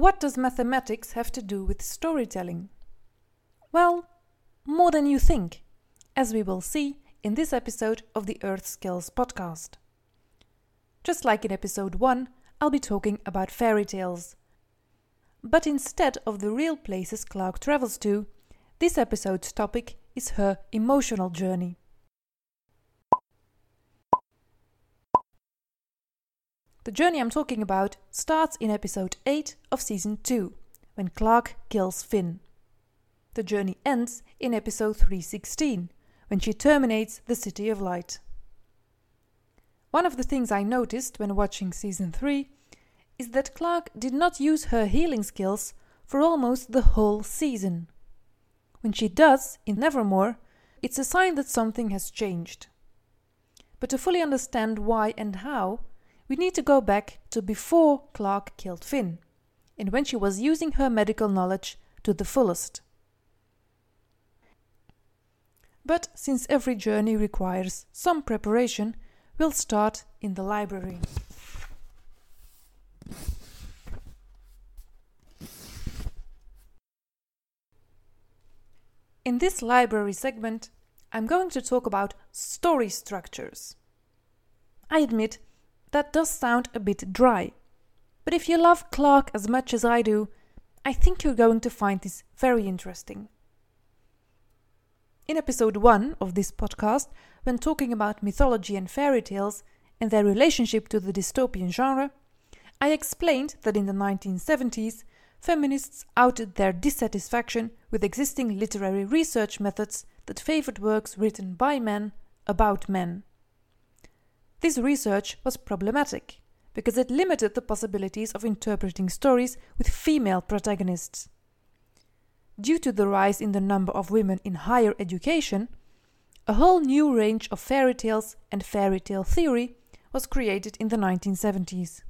What does mathematics have to do with storytelling? Well, more than you think, as we will see in this episode of the Earth Skills podcast. Just like in episode 1, I'll be talking about fairy tales. But instead of the real places Clarke travels to, this episode's topic is her emotional journey. The journey I'm talking about starts in episode 8 of season 2, when Clarke kills Finn. The journey ends in episode 316, when she terminates the City of Light. One of the things I noticed when watching season 3 is that Clarke did not use her healing skills for almost the whole season. When she does in Nevermore, it's a sign that something has changed. But to fully understand why and how, we need to go back to before Clarke killed Finn, and when she was using her medical knowledge to the fullest. But since every journey requires some preparation, we'll start in the library. In this library segment, I'm going to talk about story structures. I admit that does sound a bit dry. But if you love Clarke as much as I do, I think you're going to find this very interesting. In episode 1 of this podcast, when talking about mythology and fairy tales and their relationship to the dystopian genre, I explained that in the 1970s, feminists outed their dissatisfaction with existing literary research methods that favored works written by men about men. This research was problematic because it limited the possibilities of interpreting stories with female protagonists. Due to the rise in the number of women in higher education, a whole new range of fairy tales and fairy tale theory was created in the 1970s.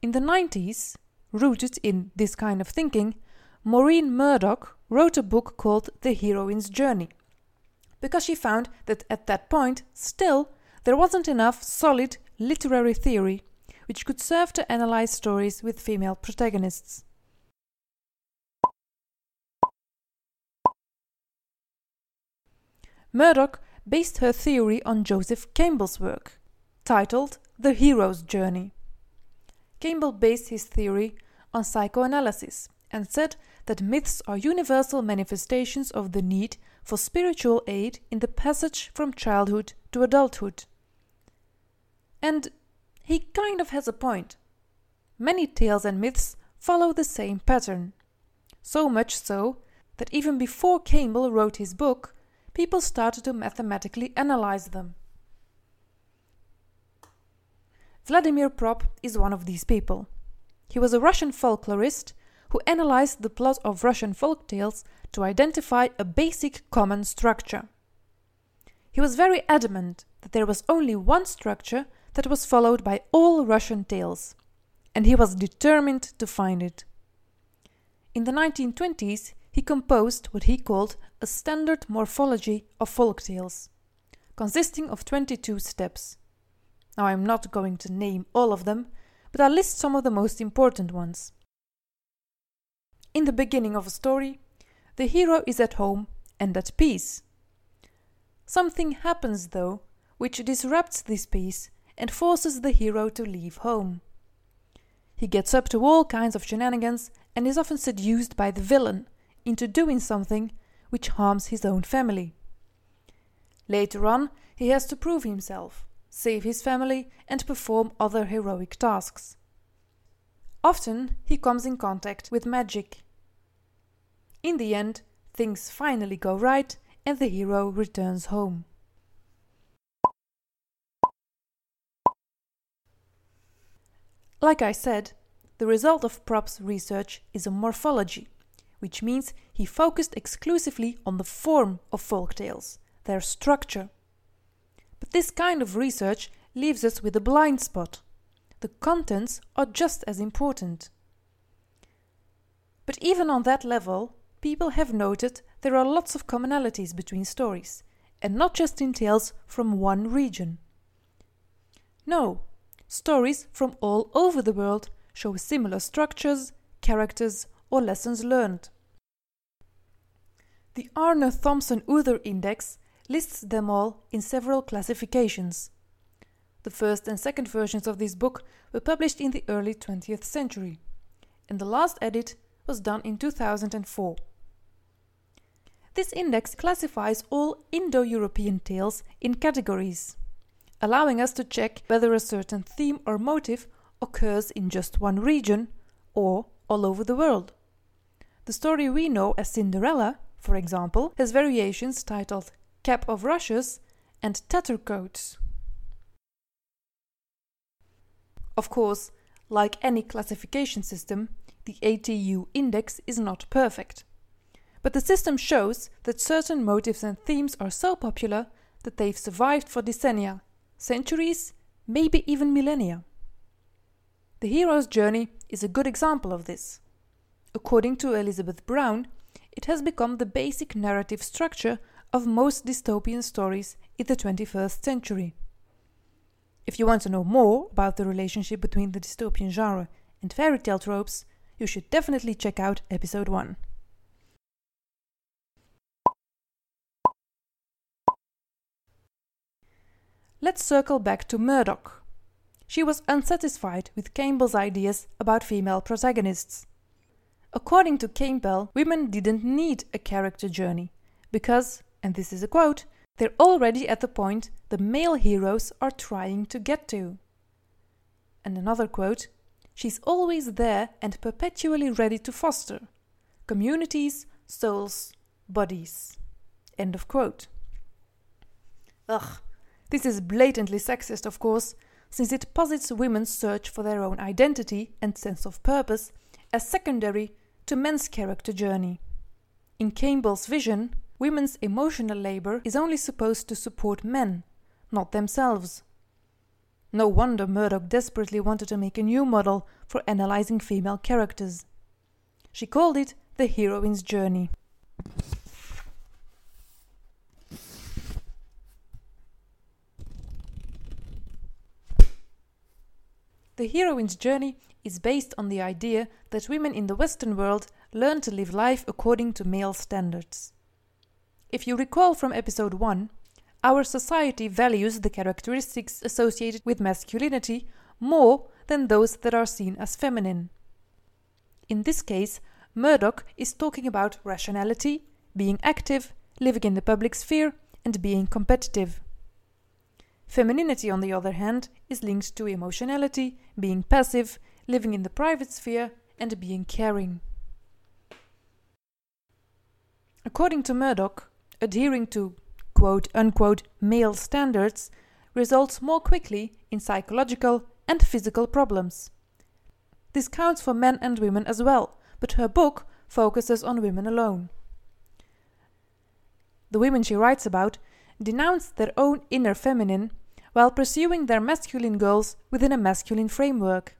In the 90s, rooted in this kind of thinking, Maureen Murdock wrote a book called The Heroine's Journey, because she found that at that point, still, there wasn't enough solid literary theory which could serve to analyze stories with female protagonists. Murdock based her theory on Joseph Campbell's work, titled The Hero's Journey. Campbell based his theory on psychoanalysis and said that myths are universal manifestations of the need for spiritual aid in the passage from childhood to adulthood. And he kind of has a point. Many tales and myths follow the same pattern. So much so that even before Campbell wrote his book, people started to mathematically analyze them. Vladimir Propp is one of these people. He was a Russian folklorist who analyzed the plot of Russian folk tales to identify a basic common structure. He was very adamant that there was only one structure that was followed by all Russian tales, and he was determined to find it. In the 1920s, he composed what he called a standard morphology of folk tales, consisting of 22 steps. Now, I'm not going to name all of them, but I'll list some of the most important ones. In the beginning of a story, the hero is at home and at peace. Something happens, though, which disrupts this peace and forces the hero to leave home. He gets up to all kinds of shenanigans and is often seduced by the villain into doing something which harms his own family. Later on, he has to prove himself, save his family, and perform other heroic tasks. Often, he comes in contact with magic. In the end, things finally go right and the hero returns home. Like I said, the result of Propp's research is a morphology, which means he focused exclusively on the form of folk tales, their structure. But this kind of research leaves us with a blind spot. The contents are just as important. But even on that level, people have noted there are lots of commonalities between stories, and not just in tales from one region. No, stories from all over the world show similar structures, characters, or lessons learned. The Aarne Thompson Uther Index lists them all in several classifications. The first and second versions of this book were published in the early 20th century, and the last edit was done in 2004. This index classifies all Indo European tales in categories, allowing us to check whether a certain theme or motive occurs in just one region or all over the world. The story we know as Cinderella, for example, has variations titled Cap of Rushes and Tattercoats. Of course, like any classification system, the ATU index is not perfect. But the system shows that certain motives and themes are so popular that they've survived for decennia, centuries, maybe even millennia. The hero's journey is a good example of this. According to Elizabeth Brown, it has become the basic narrative structure of most dystopian stories in the 21st century. If you want to know more about the relationship between the dystopian genre and fairy tale tropes, you should definitely check out episode 1. Let's circle back to Murdock. She was unsatisfied with Campbell's ideas about female protagonists. According to Campbell, women didn't need a character journey because, and this is a quote, they're already at the point the male heroes are trying to get to. And another quote, she's always there and perpetually ready to foster communities, souls, bodies. End of quote. Ugh, this is blatantly sexist, of course, since it posits women's search for their own identity and sense of purpose as secondary to men's character journey. In Campbell's vision, women's emotional labor is only supposed to support men, not themselves. No wonder Murdock desperately wanted to make a new model for analyzing female characters. She called it the heroine's journey. The heroine's journey is based on the idea that women in the Western world learn to live life according to male standards. If you recall from episode 1, our society values the characteristics associated with masculinity more than those that are seen as feminine. In this case, Murdock is talking about rationality, being active, living in the public sphere, and being competitive. Femininity, on the other hand, is linked to emotionality, being passive, living in the private sphere, and being caring. According to Murdock, adhering to quote unquote male standards results more quickly in psychological and physical problems. This counts for men and women as well, but her book focuses on women alone. The women she writes about denounce their own inner feminine while pursuing their masculine goals within a masculine framework.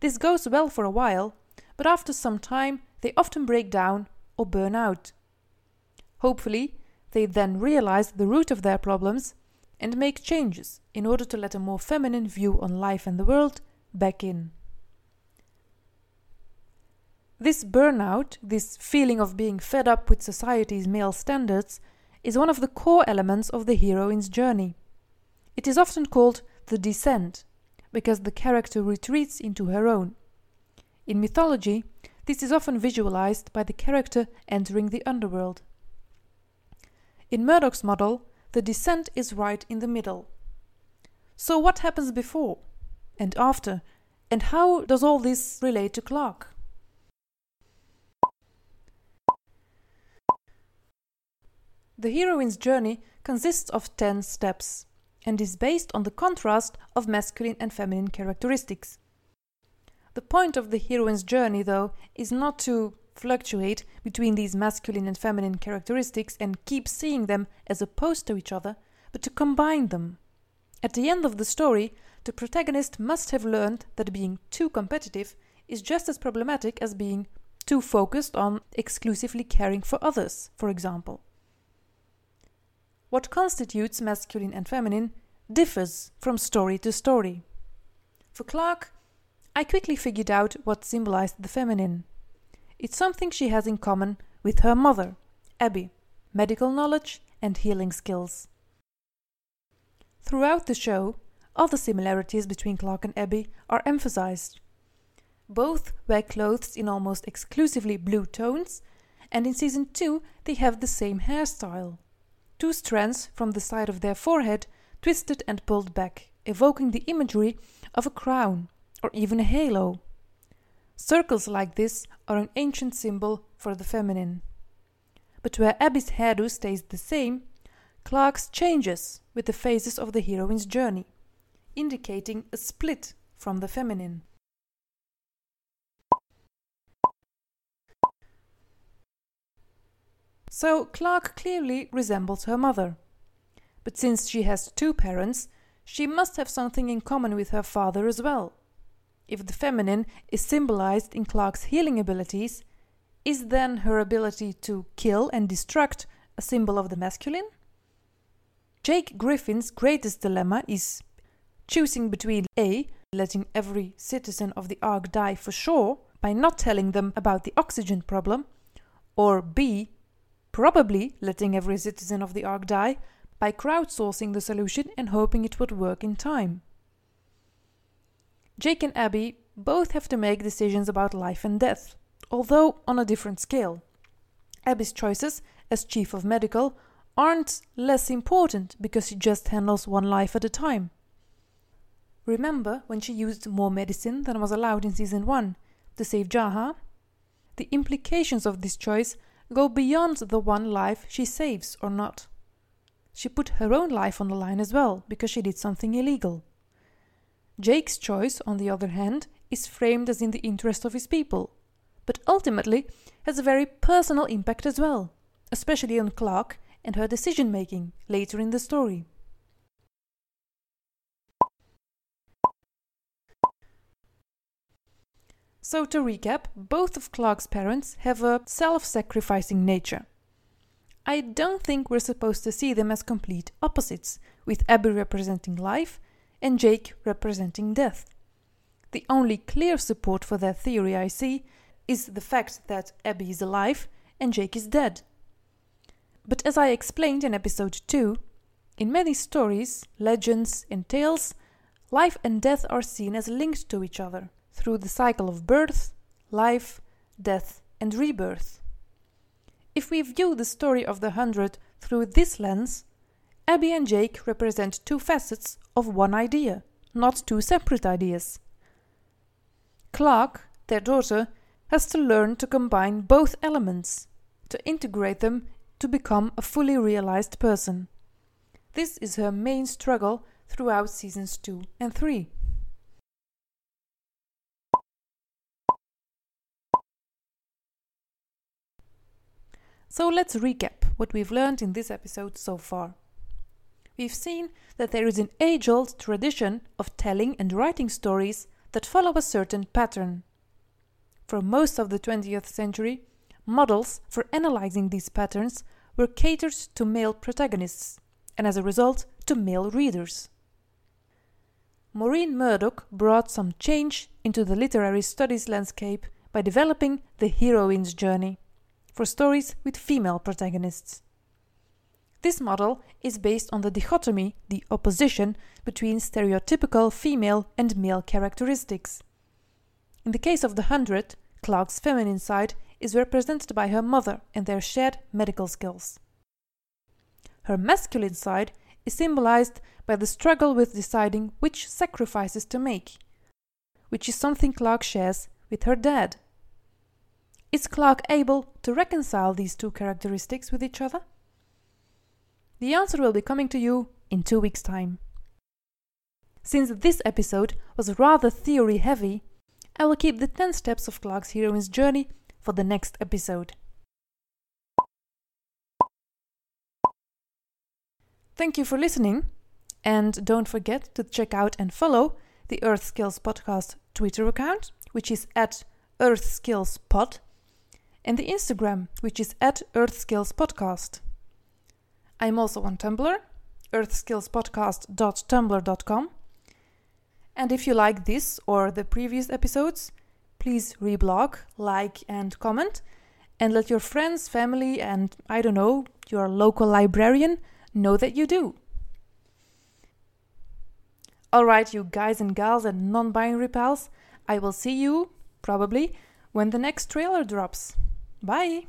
This goes well for a while, but after some time they often break down or burn out. Hopefully, they then realize the root of their problems and make changes in order to let a more feminine view on life and the world back in. This burnout, this feeling of being fed up with society's male standards, is one of the core elements of the heroine's journey. It is often called the descent, because the character retreats into her own. In mythology, this is often visualized by the character entering the underworld. In Murdock's model, the descent is right in the middle. So, what happens before and after, and how does all this relate to Clarke? The heroine's journey consists of 10 steps and is based on the contrast of masculine and feminine characteristics. The point of the heroine's journey, though, is not to fluctuate between these masculine and feminine characteristics and keep seeing them as opposed to each other, but to combine them. At the end of the story, the protagonist must have learned that being too competitive is just as problematic as being too focused on exclusively caring for others, for example. What constitutes masculine and feminine differs from story to story. For Clarke, I quickly figured out what symbolized the feminine. It's something she has in common with her mother, Abby medical knowledge and healing skills. Throughout the show, other similarities between Clarke and Abby are emphasized. Both wear clothes in almost exclusively blue tones, and in season 2 they have the same hairstyle. Two strands from the side of their forehead twisted and pulled back, evoking the imagery of a crown or even a halo. Circles like this are an ancient symbol for the feminine. But where Abby's hairdo stays the same, Clarke's changes with the phases of the heroine's journey, indicating a split from the feminine. So Clarke clearly resembles her mother. But since she has two parents, she must have something in common with her father as well. If the feminine is symbolized in Clarke's healing abilities, is then her ability to kill and destruct a symbol of the masculine? Jake Griffin's greatest dilemma is choosing between A, letting every citizen of the Ark die for sure by not telling them about the oxygen problem, or B, probably letting every citizen of the Ark die by crowdsourcing the solution and hoping it would work in time. Jake and Abby both have to make decisions about life and death, although on a different scale. Abby's choices as chief of medical aren't less important because she just handles one life at a time. Remember when she used more medicine than was allowed in season 1 to save Jaha? The implications of this choice go beyond the one life she saves or not. She put her own life on the line as well because she did something illegal. Jake's choice, on the other hand, is framed as in the interest of his people, but ultimately has a very personal impact as well, especially on Clarke and her decision making later in the story. So, to recap, both of Clarke's parents have a self sacrificing nature. I don't think we're supposed to see them as complete opposites, with Abby representing life and Jake representing death. The only clear support for that theory I see is the fact that Abby is alive and Jake is dead. But as I explained in episode 2, in many stories, legends, and tales, life and death are seen as linked to each other through the cycle of birth, life, death, and rebirth. If we view the story of the Hundred through this lens, Abby and Jake represent two facets of one idea, not two separate ideas. Clarke, their daughter, has to learn to combine both elements, to integrate them to become a fully realized person. This is her main struggle throughout seasons 2 and 3. So let's recap what we've learned in this episode so far. We've seen that there is an age old tradition of telling and writing stories that follow a certain pattern. For most of the 20th century, models for analyzing these patterns were catered to male protagonists, and as a result, to male readers. Maureen Murdock brought some change into the literary studies landscape by developing the heroine's journey for stories with female protagonists. This model is based on the dichotomy, the opposition, between stereotypical female and male characteristics. In the case of the Hundred, Clarke's feminine side is represented by her mother and their shared medical skills. Her masculine side is symbolized by the struggle with deciding which sacrifices to make, which is something Clarke shares with her dad. Is Clarke able to reconcile these two characteristics with each other? The answer will be coming to you in two weeks' time. Since this episode was rather theory heavy, I will keep the 10 steps of Clarke's heroine's journey for the next episode. Thank you for listening, and don't forget to check out and follow the Earth Skills Podcast Twitter account, which is at Earth Skills Pod and the Instagram, which is at Earth Skills Podcast. I'm also on Tumblr, earthskillspodcast.tumblr.com, And if you like this or the previous episodes, please reblog, like, and comment, and let your friends, family, and I don't know, your local librarian know that you do. Alright, you guys and gals and non binary pals, I will see you, probably, when the next trailer drops. Bye!